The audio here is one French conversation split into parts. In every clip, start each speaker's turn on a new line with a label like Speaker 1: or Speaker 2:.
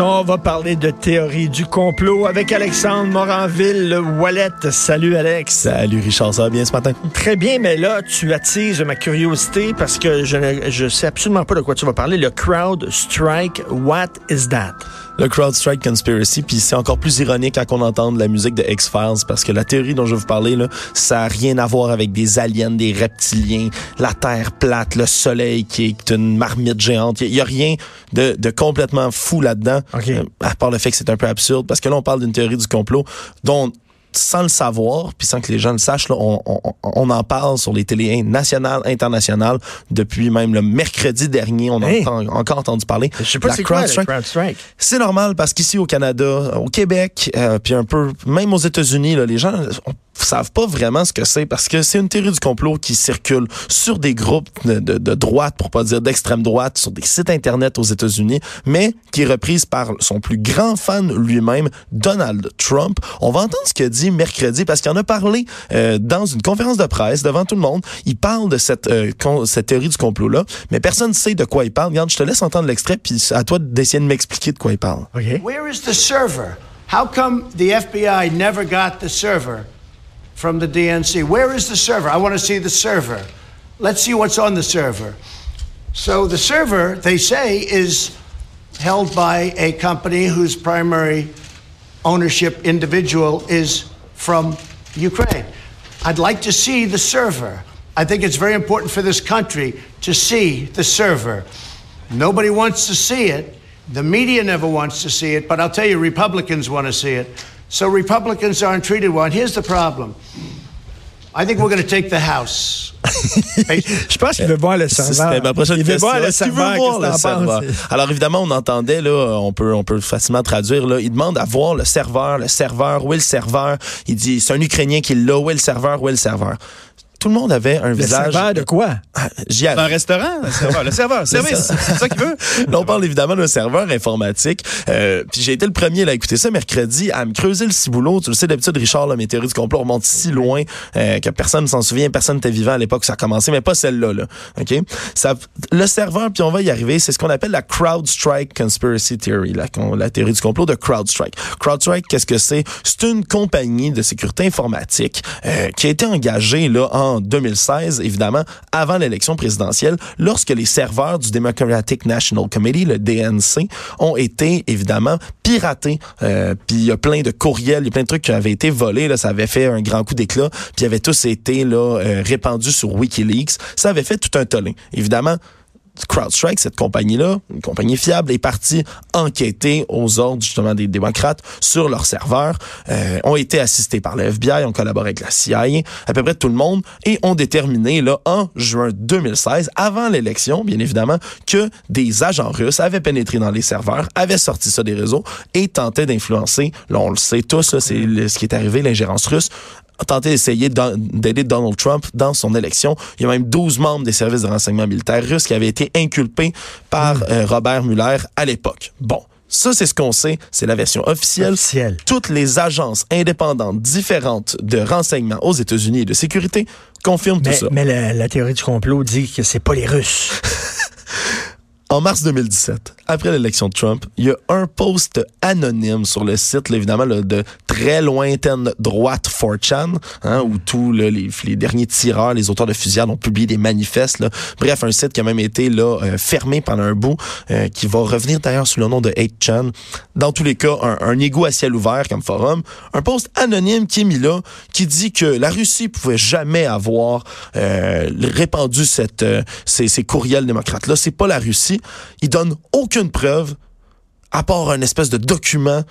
Speaker 1: On va parler de théorie du complot avec Alexandre Moranville, le Wallet. Salut Alex.
Speaker 2: Salut Richard, ça va bien ce matin?
Speaker 1: Très bien, mais là, tu attises ma curiosité parce que je ne je sais absolument pas de quoi tu vas parler. Le crowd strike, what is that?
Speaker 2: Le CrowdStrike Conspiracy, puis c'est encore plus ironique quand on entend de la musique de X-Files, parce que la théorie dont je vais vous parler, là, ça n'a rien à voir avec des aliens, des reptiliens, la Terre plate, le Soleil qui est une marmite géante. Il y, a rien de, de complètement fou là-dedans,
Speaker 1: okay.
Speaker 2: euh, à part le fait que c'est un peu absurde, parce que là, on parle d'une théorie du complot dont sans le savoir, puis sans que les gens le sachent, là, on, on, on, en parle sur les télés nationales, internationales, depuis même le mercredi dernier, on
Speaker 1: Hey.
Speaker 2: a encore entendu parler.
Speaker 1: Je sais pas c'est quoi.
Speaker 2: C'est normal parce qu'ici au Canada, au Québec, euh, puis un peu même aux États-Unis, là, les gens savent pas vraiment ce que c'est parce que c'est une théorie du complot qui circule sur des groupes de, de, de droite, pour pas dire d'extrême droite, sur des sites internet aux États-Unis, mais qui est reprise par son plus grand fan lui-même, Donald Trump. On va entendre ce qu'il a dit mercredi parce qu'il en a parlé euh, dans une conférence de presse devant tout le monde. Il parle de cette, euh, con- cette théorie du complot-là, mais personne ne sait de quoi il parle. Regarde, je te laisse entendre l'extrait, puis à toi d'essayer de m'expliquer de quoi il parle.
Speaker 1: OK.
Speaker 3: Where is the server? How come the FBI never got the server? From the DNC? Where is the server? I want to see the server. Let's see what's on the server. So the server, they say, is held by a company whose primary ownership individual is from Ukraine. I'd like to see the server. I think it's very important for this country to see the server. Nobody wants to see it. The media never wants to see it, but I'll tell you, Republicans want to see it. So Republicans aren't treated well. And here's the problem. I think we're going to take the House.
Speaker 1: Je pense qu'il veut voir le serveur.
Speaker 2: Ma prochaine
Speaker 1: Il veut voir le serveur.
Speaker 2: voir le serveur? Alors évidemment, on entendait là, on peut on peut facilement traduire là. Il demande à voir le serveur, le serveur, où est le serveur? Il dit c'est un Ukrainien qui l'a, où est le serveur, où est le serveur? Tout le monde avait un
Speaker 1: Le
Speaker 2: visage.
Speaker 1: serveur de quoi?
Speaker 2: J'y
Speaker 4: Un restaurant, le serveur, le serveur, service, c'est ça qu'il veut.
Speaker 2: Là, on parle évidemment d'un serveur informatique. Euh, puis j'ai été le premier là, à écouter ça mercredi, à me creuser le ciboulot. Tu le sais, d'habitude, Richard, là, mes théories du complot remontent si loin euh, que personne ne s'en souvient, personne n'était vivant à l'époque où ça a commencé, mais pas celle-là. Là, OK? Ça, le serveur, puis on va y arriver, c'est ce qu'on appelle la CrowdStrike Conspiracy Theory, la, la théorie du complot de CrowdStrike. CrowdStrike, qu'est-ce que c'est? C'est une compagnie de sécurité informatique euh, qui a été engagée là, en 2016, évidemment, avant l'élection présidentielle, lorsque les serveurs du Democratic National Committee, le DNC, ont été évidemment piratés. Euh, puis il y a plein de courriels, il y a plein de trucs qui avaient été volés. Là, ça avait fait un grand coup d'éclat. Puis ils avaient tous été là euh, répandus sur WikiLeaks. Ça avait fait tout un tollé. Évidemment, CrowdStrike, cette compagnie-là, une compagnie fiable, est partie enquêter aux ordres justement des démocrates sur leurs serveurs, euh, ont été assistés par le FBI, ont collaboré avec la CIA, à peu près tout le monde, et ont déterminé là en juin 2016, avant l'élection, bien évidemment, que des agents russes avaient pénétré dans les serveurs, avaient sorti ça des réseaux et tentaient d'influencer, là on le sait tous, c'est le- ce qui est arrivé, l'ingérence russe, tenté d'essayer d'aider Donald Trump dans son élection. Il y a même 12 membres des services de renseignement militaire russes qui avaient été inculpés par euh, Robert Mueller à l'époque. Bon. Ça, c'est ce qu'on sait. C'est la version officielle.
Speaker 1: Officielle.
Speaker 2: Toutes les agences indépendantes différentes de renseignement aux États-Unis et de sécurité confirment
Speaker 1: Mais,
Speaker 2: tout ça.
Speaker 1: mais la, la théorie du complot dit que c'est pas les Russes.
Speaker 2: En mars 2017, après l'élection de Trump, il y a un post anonyme sur le site, là, évidemment, là, de très lointaine droite 4chan, hein, où tous là, les, les derniers tireurs, les auteurs de fusillades ont publié des manifestes. là. Bref, un site qui a même été là euh, fermé pendant un bout, euh, qui va revenir d'ailleurs sous le nom de 8chan. Dans tous les cas, un, un égout à ciel ouvert comme forum. Un post anonyme qui est mis là, qui dit que la Russie pouvait jamais avoir euh, répandu cette, euh, ces, ces courriels démocrates-là. C'est pas la Russie. Il donne aucune preuve, à part un espèce de document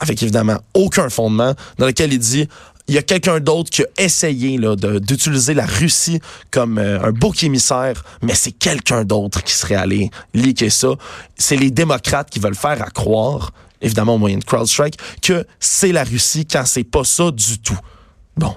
Speaker 2: avec évidemment aucun fondement, dans lequel il dit il y a quelqu'un d'autre qui a essayé là, d'utiliser la Russie comme euh, un bouc émissaire, mais c'est quelqu'un d'autre qui serait allé liquer ça. C'est les démocrates qui veulent faire à croire, évidemment au moyen de CrowdStrike, que c'est la Russie quand c'est pas ça du tout. Bon.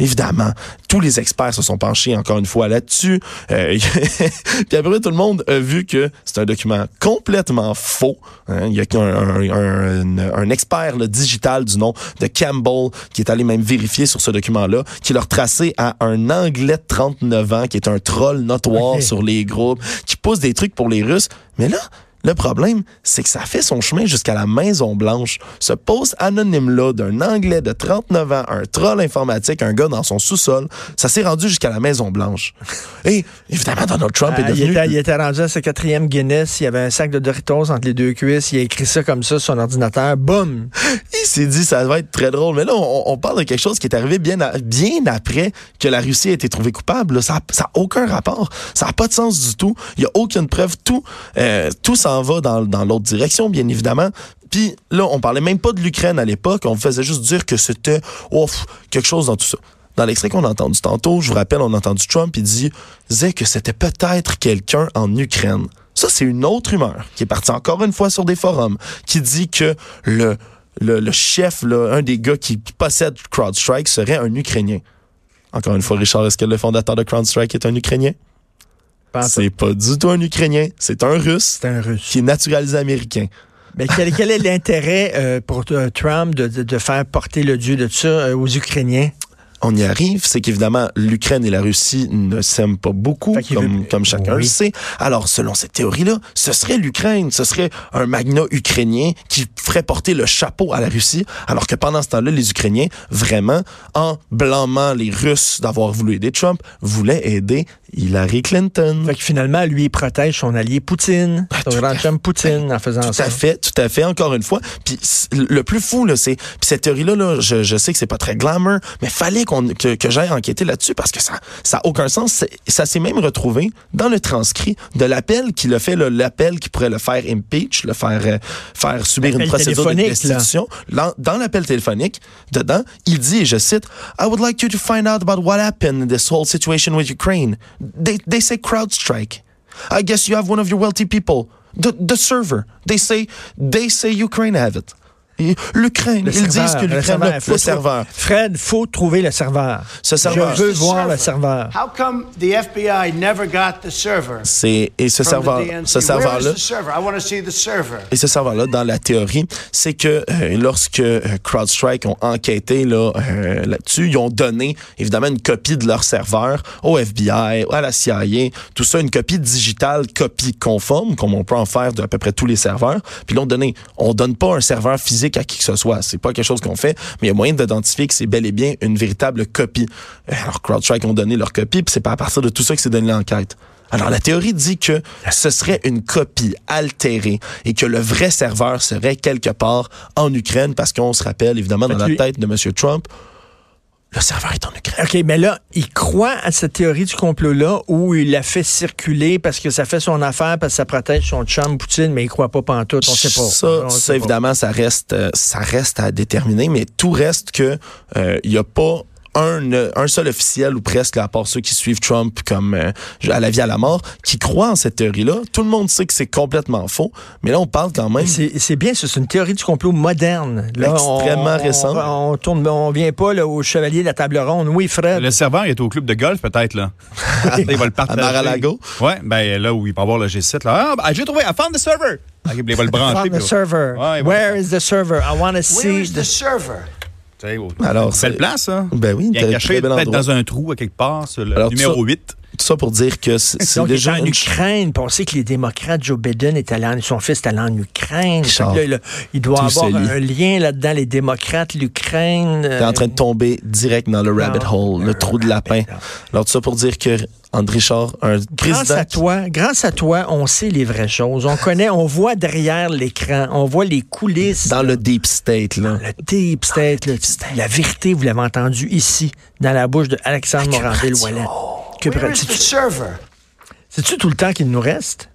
Speaker 2: Évidemment, tous les experts se sont penchés encore une fois là-dessus. Euh, puis après, tout le monde a vu que c'est un document complètement faux. hein. Il y a un, un- un- un- un expert là, digital du nom de Campbell qui est allé même vérifier sur ce document-là, qui l'a retracé à un Anglais de 39 ans qui est un troll notoire sur les groupes, qui pousse des trucs pour les Russes. Mais là, le problème, c'est que ça fait son chemin jusqu'à la Maison Blanche. Ce post anonyme-là d'un Anglais de 39 ans, un troll informatique, un gars dans son sous-sol, ça s'est rendu jusqu'à la Maison Blanche. Et évidemment, Donald Trump est
Speaker 1: Ah, il,
Speaker 2: devenu...
Speaker 1: était, il était rendu à sa quatrième Guinness. Il y avait un sac de Doritos entre les deux cuisses. Il a écrit ça comme ça sur son ordinateur. Boum!
Speaker 2: Il s'est dit, ça va être très drôle. Mais là, on, on parle de quelque chose qui est arrivé bien, à- bien après que la Russie a été trouvée coupable. là. Ça n'a aucun rapport. Ça n'a pas de sens du tout. Il n'y a aucune preuve. Tout, euh, tout s'en va dans, l'autre direction, bien évidemment. Puis là, on parlait même pas de l'Ukraine à l'époque. On faisait juste dire que c'était ouf, quelque chose dans tout ça. Dans l'extrait qu'on a entendu tantôt, je vous rappelle, on a entendu Trump, il dit, disait que c'était peut-être quelqu'un en Ukraine. Ça, c'est une autre rumeur qui est partie encore une fois sur des forums, qui dit que le, chef, un des gars qui possède CrowdStrike serait un Ukrainien. Encore une fois, Richard, est-ce que le fondateur de CrowdStrike est un Ukrainien? C'est pas du tout un Ukrainien, c'est un Russe
Speaker 1: C'est un russe.
Speaker 2: qui est naturalisé américain.
Speaker 1: Mais quel, quel est l'intérêt euh, pour euh, Trump de, de- de faire porter le dieu de ça euh, aux Ukrainiens?
Speaker 2: On y arrive, c'est qu'évidemment, l'Ukraine et la Russie ne s'aiment pas beaucoup, comme,
Speaker 1: veut-
Speaker 2: comme chacun
Speaker 1: Oui.
Speaker 2: le sait. Alors, selon cette théorie-là, ce serait l'Ukraine, ce serait un magnat ukrainien qui ferait porter le chapeau à la Russie, alors que pendant ce temps-là, les Ukrainiens, vraiment, en blâmant les Russes d'avoir voulu aider Trump, voulaient aider Hillary Clinton.
Speaker 1: Fait que finalement, lui, il protège son allié Poutine, son
Speaker 2: tout
Speaker 1: grand chum Poutine, en faisant
Speaker 2: Tout
Speaker 1: ça.
Speaker 2: à fait, tout à fait, encore une fois. Puis le plus fou, là, c'est... Puis cette théorie-là, là, je, je sais que c'est pas très glamour, mais fallait qu'on, que, que j'aille enquêter là-dessus parce que ça ça a aucun sens. Ça s'est même retrouvé dans le transcrit de l'appel qu'il a fait, là, l'appel qui pourrait le faire impeach, le faire, euh, faire subir une procédure de
Speaker 1: là.
Speaker 2: destitution. Dans, dans l'appel téléphonique, dedans, il dit, et je cite, I would like you to find out about what happened in this whole situation with Ukraine. They, they say CrowdStrike. I guess you have one of your wealthy people. The, the server. They say, they say Ukraine have it. L'Ukraine.
Speaker 1: Le
Speaker 2: Ils disent
Speaker 1: serveur,
Speaker 2: que
Speaker 1: le
Speaker 2: l'Ukraine
Speaker 1: serveur.
Speaker 2: a
Speaker 1: Faut
Speaker 2: le
Speaker 1: trou-
Speaker 2: serveur.
Speaker 1: Fred, faut trouver le serveur.
Speaker 2: Ce serveur.
Speaker 1: Je veux
Speaker 3: The
Speaker 1: voir le
Speaker 3: server.
Speaker 1: serveur.
Speaker 3: How come the FBI never got the server?
Speaker 2: C'est, et ce serveur, ce
Speaker 3: Where is
Speaker 2: serveur-là,
Speaker 3: the server? I want to see the server.
Speaker 2: Et ce serveur-là, dans la théorie, c'est que euh, lorsque euh, CrowdStrike ont enquêté là, euh, là-dessus, ils ont donné évidemment une copie de leur serveur au FBI, à la CIA, tout ça, une copie digitale, copie conforme, comme on peut en faire de à peu près tous les serveurs. Puis l'ont donné. On donne pas un serveur physique à qui que ce soit. C'est pas quelque chose qu'on fait, mais il y a moyen d'identifier que c'est bel et bien une véritable copie. Euh, Alors CrowdStrike ont donné leur copie, puis c'est pas à partir de tout ça que c'est donné l'enquête. Alors, la théorie dit que ce serait une copie altérée et que le vrai serveur serait quelque part en Ukraine parce qu'on se rappelle, évidemment, dans la tête de M. Trump, le serveur est en Ukraine.
Speaker 1: OK, mais là, il croit à cette théorie du complot-là où il la fait circuler parce que ça fait son affaire, parce que ça protège son chum Poutine, mais il croit pas pantoute. On sait pas.
Speaker 2: Ça,
Speaker 1: On
Speaker 2: ça,
Speaker 1: sait pas.
Speaker 2: évidemment, ça reste, euh, ça reste à déterminer, mais tout reste que euh, il y a pas un, euh, un seul officiel ou presque, à part ceux qui suivent Trump comme euh, à la vie à la mort, qui croit en cette théorie-là. Tout le monde sait que c'est complètement faux, mais là, on parle quand même.
Speaker 1: C'est c'est bien, ça, c'est une théorie du complot moderne. Là,
Speaker 2: Extrêmement
Speaker 1: on,
Speaker 2: récente.
Speaker 1: On, on tourne, on vient pas là, au chevalier de la table ronde. Oui, Fred.
Speaker 4: Le serveur est au club de golf, peut-être, là. il va le partager.
Speaker 2: À Mar-a-Lago?
Speaker 4: Ouais, ben là où il peut avoir le G7, là. Ah, ben, j'ai trouvé, I found the server. Il va le brancher.
Speaker 1: Found
Speaker 4: puis
Speaker 1: the server.
Speaker 4: Ouais, va-
Speaker 1: Where is the server? I want to
Speaker 3: Where
Speaker 1: see
Speaker 3: is
Speaker 1: the...
Speaker 3: the server?
Speaker 2: Alors,
Speaker 4: c'est
Speaker 2: c'est-
Speaker 4: le plan, ça.
Speaker 2: Ben oui,
Speaker 4: Il
Speaker 2: très-
Speaker 4: caché peut-être dans un trou à quelque part sur le
Speaker 2: Alors,
Speaker 4: numéro
Speaker 2: ça-
Speaker 4: 8.
Speaker 2: Tout ça pour dire que c'est déjà
Speaker 1: en Ukraine. On sait que les démocrates, Joe Biden est allé en, son fils est allé en Ukraine.
Speaker 2: Richard,
Speaker 1: que là, là, il doit avoir un lien là-dedans, les démocrates, l'Ukraine.
Speaker 2: T'es en train de tomber direct dans le rabbit hole, le trou de lapin. Alors tout ça pour dire que André Richard, un
Speaker 1: Grâce
Speaker 2: président
Speaker 1: à toi, grâce à toi, on sait les vraies choses. On connaît, on voit derrière l'écran, on voit les coulisses.
Speaker 2: dans le deep state là.
Speaker 1: le deep state, là. la vérité, vous l'avez entendu ici, dans la bouche de Alexandre Morandé-Ouellet. C'est-tu tout le temps qu'il nous reste?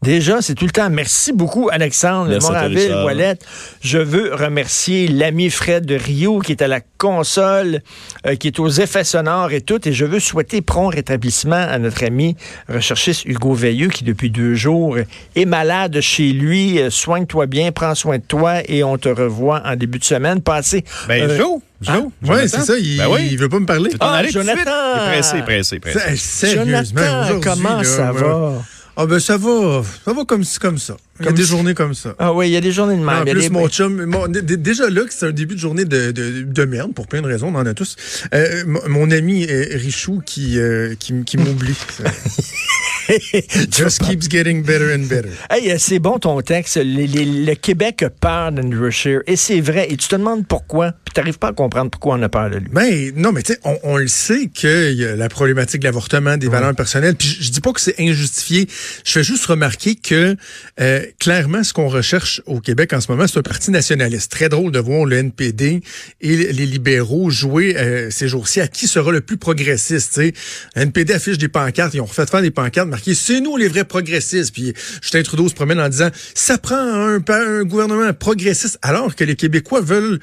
Speaker 1: Déjà, c'est tout le temps. Merci beaucoup, Alexandre
Speaker 2: Merci
Speaker 1: Moraville. Wallet. Je veux remercier l'ami Fred de Rio qui est à la console, euh, qui est aux effets sonores et tout. Et je veux souhaiter prompt rétablissement à notre ami recherchiste Hugo Veilleux qui, depuis deux jours, est malade chez lui. Euh, Soigne-toi bien, prends soin de toi et on te revoit en début de semaine. Passez.
Speaker 4: Ben,
Speaker 1: euh,
Speaker 4: Joe, Joe.
Speaker 5: Ouais,
Speaker 4: Jonathan.
Speaker 5: c'est ça. Il,
Speaker 4: Ben oui.
Speaker 5: il veut pas me parler.
Speaker 1: Ah? Jonathan!
Speaker 4: Il est pressé, pressé, pressé.
Speaker 5: Sérieusement,
Speaker 1: Jonathan, comment
Speaker 5: là,
Speaker 1: ça
Speaker 5: moi-
Speaker 1: va?
Speaker 5: Ah ben ça va, ça va comme, comme ça. Il y a
Speaker 1: Comme
Speaker 5: des
Speaker 1: si-
Speaker 5: journées comme ça.
Speaker 1: Ah oui, il y a des journées de
Speaker 5: En
Speaker 1: y a
Speaker 5: plus,
Speaker 1: des-
Speaker 5: mon chum, mon- déjà là, c'est un début de journée de, de, de merde, pour plein de raisons, on en a tous. Euh, mon- ami euh, Richou qui, euh, qui m'oublie. Just keeps getting better and better.
Speaker 1: Hey, euh, c'est bon ton texte. Les- les- le Québec a peur d'Andrew Scheer. Et c'est vrai. Et tu te demandes pourquoi. Puis tu n'arrives pas à comprendre pourquoi on a peur de lui.
Speaker 5: Ben, non, mais tu sais, on, on le sait qu'il y a la problématique de l'avortement, des valeurs personnelles. Puis je, dis pas que c'est injustifié. Je fais juste remarquer que euh, clairement, ce qu'on recherche au Québec en ce moment, c'est un parti nationaliste. Très drôle de voir le NPD et les libéraux jouer euh, ces jours-ci à qui sera le plus progressiste. tu sais. Le NPD affiche des pancartes, ils ont refait faire des pancartes C'est nous les vrais progressistes. Puis Justin Trudeau se promène en disant Ça prend un, un gouvernement progressiste, alors que les Québécois veulent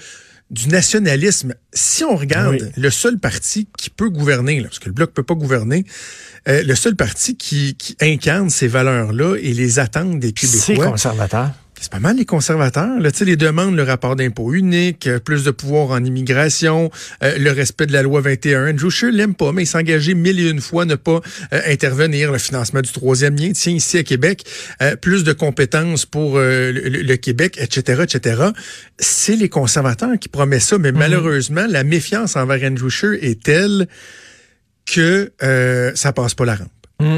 Speaker 5: du nationalisme. Si on regarde
Speaker 1: Oui.
Speaker 5: le seul parti qui peut gouverner, là, parce que le Bloc peut pas gouverner, euh, le seul parti qui, qui incarne ces valeurs-là et les attentes des
Speaker 1: C'est
Speaker 5: Québécois,
Speaker 1: conservateur.
Speaker 5: C'est pas mal les conservateurs. Là, Tu sais, les demandes, le rapport d'impôt unique, euh, plus de pouvoir en immigration, euh, le respect de la loi 21. Andrew Scheer l'aime pas, mais il s'est engagé mille et une fois à ne pas euh, intervenir. Le financement du troisième lien, tiens, ici à Québec, euh, plus de compétences pour euh, le, le- Québec, etc., etc. C'est les conservateurs qui promettent ça, mais malheureusement, la méfiance envers Andrew Scheer est telle que euh, ça passe pas la rampe.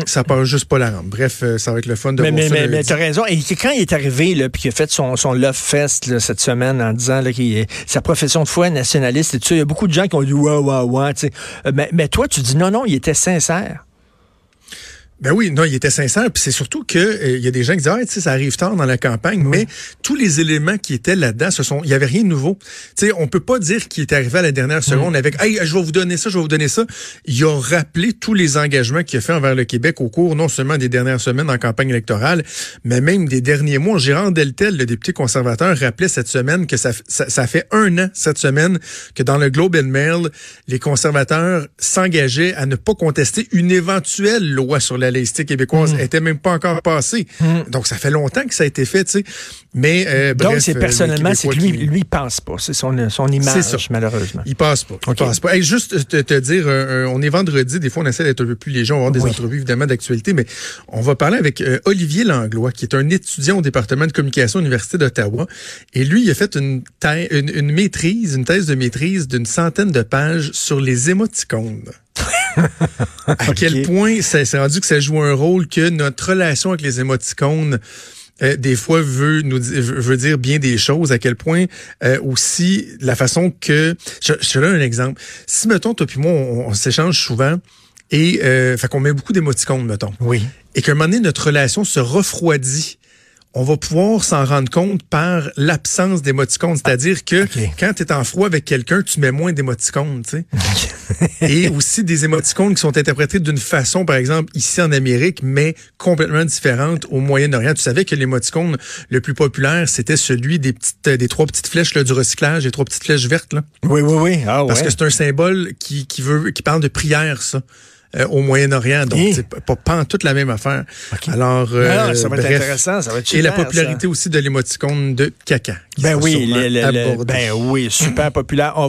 Speaker 5: Ça passe juste pas la rampe. Bref, euh, ça va être le fun de
Speaker 1: Mais,
Speaker 5: voir
Speaker 1: mais,
Speaker 5: ça
Speaker 1: mais, mais t'as raison. Et quand il est arrivé, là, puis qu'il a fait son, son Love Fest là, cette semaine en disant là, qu'il est- sa profession de foi est nationaliste et tout ça, il y a beaucoup de gens qui ont dit ouais, ouais, ouais. tu sais. Euh, Mais, mais toi, tu dis non, non, il était sincère.
Speaker 5: Ben oui, non, il était sincère. Puis c'est surtout que euh, il y a des gens qui disent ah, tu sais, ça arrive tard dans la campagne, mais tous les éléments qui étaient là-dedans, ce sont, il y avait rien de nouveau. Tu sais, on peut pas dire qu'il est arrivé à la dernière seconde avec hey, je vais vous donner ça, je vais vous donner ça. Il a rappelé tous les engagements qu'il a fait envers le Québec au cours non seulement des dernières semaines en campagne électorale, mais même des derniers mois. Gérard Deltel, le député conservateur, rappelait cette semaine que ça, ça, ça fait un an cette semaine que dans le Globe and Mail, les conservateurs s'engageaient à ne pas contester une éventuelle loi sur la laïcité québécoise. Elle était même pas encore passée. Donc ça fait longtemps que ça a été fait, tu sais. Mais euh,
Speaker 1: Donc, c'est
Speaker 5: euh,
Speaker 1: personnellement, c'est que lui,
Speaker 5: qui-
Speaker 1: lui, pense pas. C'est son, son image,
Speaker 5: ça.
Speaker 1: malheureusement.
Speaker 5: il passe pas. Il passe pas. Hey, juste te, te dire, euh, on est vendredi, des fois on essaie d'être un peu plus léger, on va avoir des
Speaker 1: Oui.
Speaker 5: entrevues évidemment d'actualité, mais on va parler avec euh, Olivier Langlois, qui est un étudiant au département de communication à l'Université d'Ottawa. Et lui, il a fait une, une, une maîtrise, une thèse de maîtrise d'une centaine de pages sur les émoticônes. À quel point ça s'est rendu que ça joue un rôle que notre relation avec les émoticônes euh, des fois veut nous veut dire bien des choses à quel point euh, aussi la façon que je, je donne un exemple. Si mettons toi puis moi on, on s'échange souvent et euh, fait qu'on met beaucoup d'émoticônes mettons.
Speaker 1: Oui.
Speaker 5: et qu'à un moment donné notre relation se refroidit on va pouvoir s'en rendre compte par l'absence d'émoticônes. C'est-à-dire que
Speaker 1: OK.
Speaker 5: quand tu es en froid avec quelqu'un, tu mets moins d'émoticônes, tu sais. Et aussi des émoticônes qui sont interprétés d'une façon, par exemple, ici en Amérique, mais complètement différente au Moyen-Orient. Tu savais que l'émoticône le plus populaire, c'était celui des petites, des trois petites flèches là, du recyclage, les trois petites flèches vertes, là.
Speaker 1: Oui, oui, oui. Ah,
Speaker 5: Parce
Speaker 1: ouais.
Speaker 5: que c'est un symbole qui, qui veut, qui parle de prière, ça. Euh, au Moyen-Orient, donc
Speaker 1: Eh.
Speaker 5: c'est pas, pas, en toute la même affaire. Alors,
Speaker 1: Ah,
Speaker 5: euh,
Speaker 1: ça va être
Speaker 5: bref.
Speaker 1: intéressant, ça va être
Speaker 5: Et la
Speaker 1: super,
Speaker 5: popularité aussi de l'émoticône de caca.
Speaker 1: Ben oui,
Speaker 5: sûrement
Speaker 1: le- le- le-
Speaker 5: abordée.
Speaker 1: ben oui, super populaire. On va